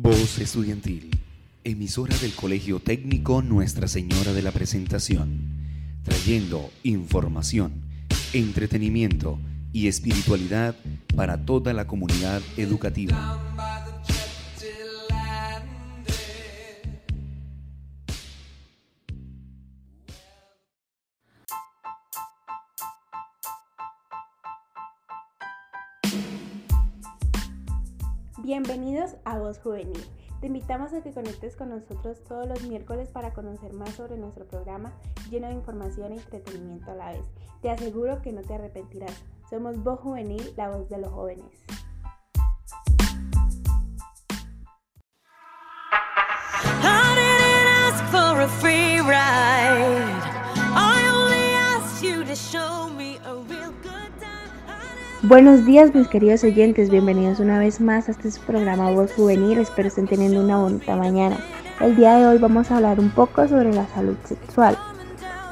Voz Estudiantil, emisora del Colegio Técnico Nuestra Señora de la Presentación, trayendo información, entretenimiento y espiritualidad para toda la comunidad educativa. Bienvenidos a Voz Juvenil. Te invitamos a que conectes con nosotros todos los miércoles para conocer más sobre nuestro programa lleno de información e entretenimiento a la vez. Te aseguro que no te arrepentirás. Somos Voz Juvenil, la voz de los jóvenes. Buenos días mis queridos oyentes, bienvenidos una vez más a este programa Voz Juvenil, espero estén teniendo una bonita mañana. El día de hoy vamos a hablar un poco sobre la salud sexual.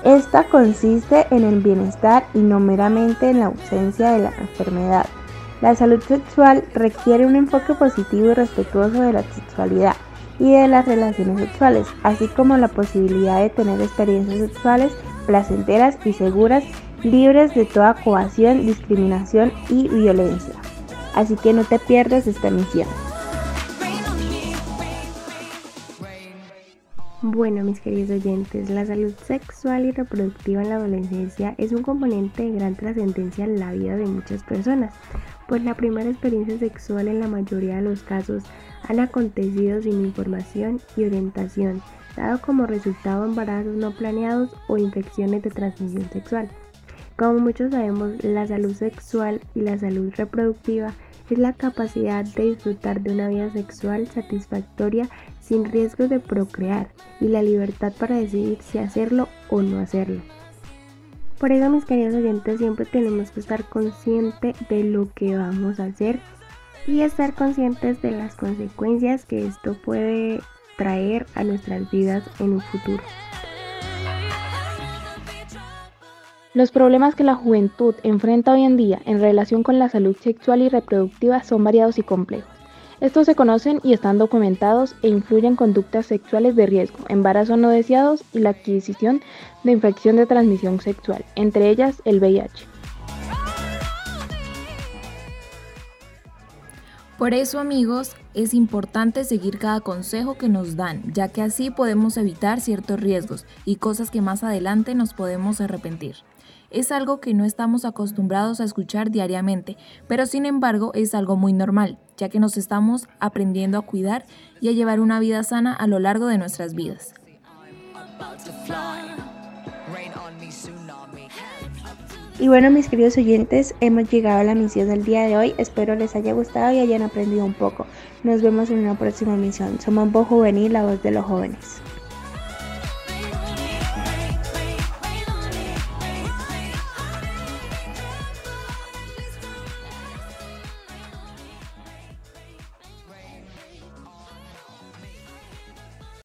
Esta consiste en el bienestar y no meramente en la ausencia de la enfermedad. La salud sexual requiere un enfoque positivo y respetuoso de la sexualidad y de las relaciones sexuales, así como la posibilidad de tener experiencias sexuales placenteras y seguras libres de toda coacción, discriminación y violencia. Así que no te pierdas esta misión. Bueno, mis queridos oyentes, la salud sexual y reproductiva en la adolescencia es un componente de gran trascendencia en la vida de muchas personas, pues la primera experiencia sexual en la mayoría de los casos han acontecido sin información y orientación, dado como resultado embarazos no planeados o infecciones de transmisión sexual. Como muchos sabemos, la salud sexual y la salud reproductiva es la capacidad de disfrutar de una vida sexual satisfactoria sin riesgo de procrear y la libertad para decidir si hacerlo o no hacerlo. Por eso, mis queridos oyentes, siempre tenemos que estar conscientes de lo que vamos a hacer y estar conscientes de las consecuencias que esto puede traer a nuestras vidas en un futuro. Los problemas que la juventud enfrenta hoy en día en relación con la salud sexual y reproductiva son variados y complejos. Estos se conocen y están documentados e influyen conductas sexuales de riesgo, embarazos no deseados y la adquisición de infección de transmisión sexual, entre ellas el VIH. Por eso amigos, es importante seguir cada consejo que nos dan, ya que así podemos evitar ciertos riesgos y cosas que más adelante nos podemos arrepentir. Es algo que no estamos acostumbrados a escuchar diariamente, pero sin embargo es algo muy normal, ya que nos estamos aprendiendo a cuidar y a llevar una vida sana a lo largo de nuestras vidas. Y bueno, mis queridos oyentes, hemos llegado a la misión del día de hoy. Espero les haya gustado y hayan aprendido un poco. Nos vemos en una próxima misión. Somos Voz Juvenil, la voz de los jóvenes.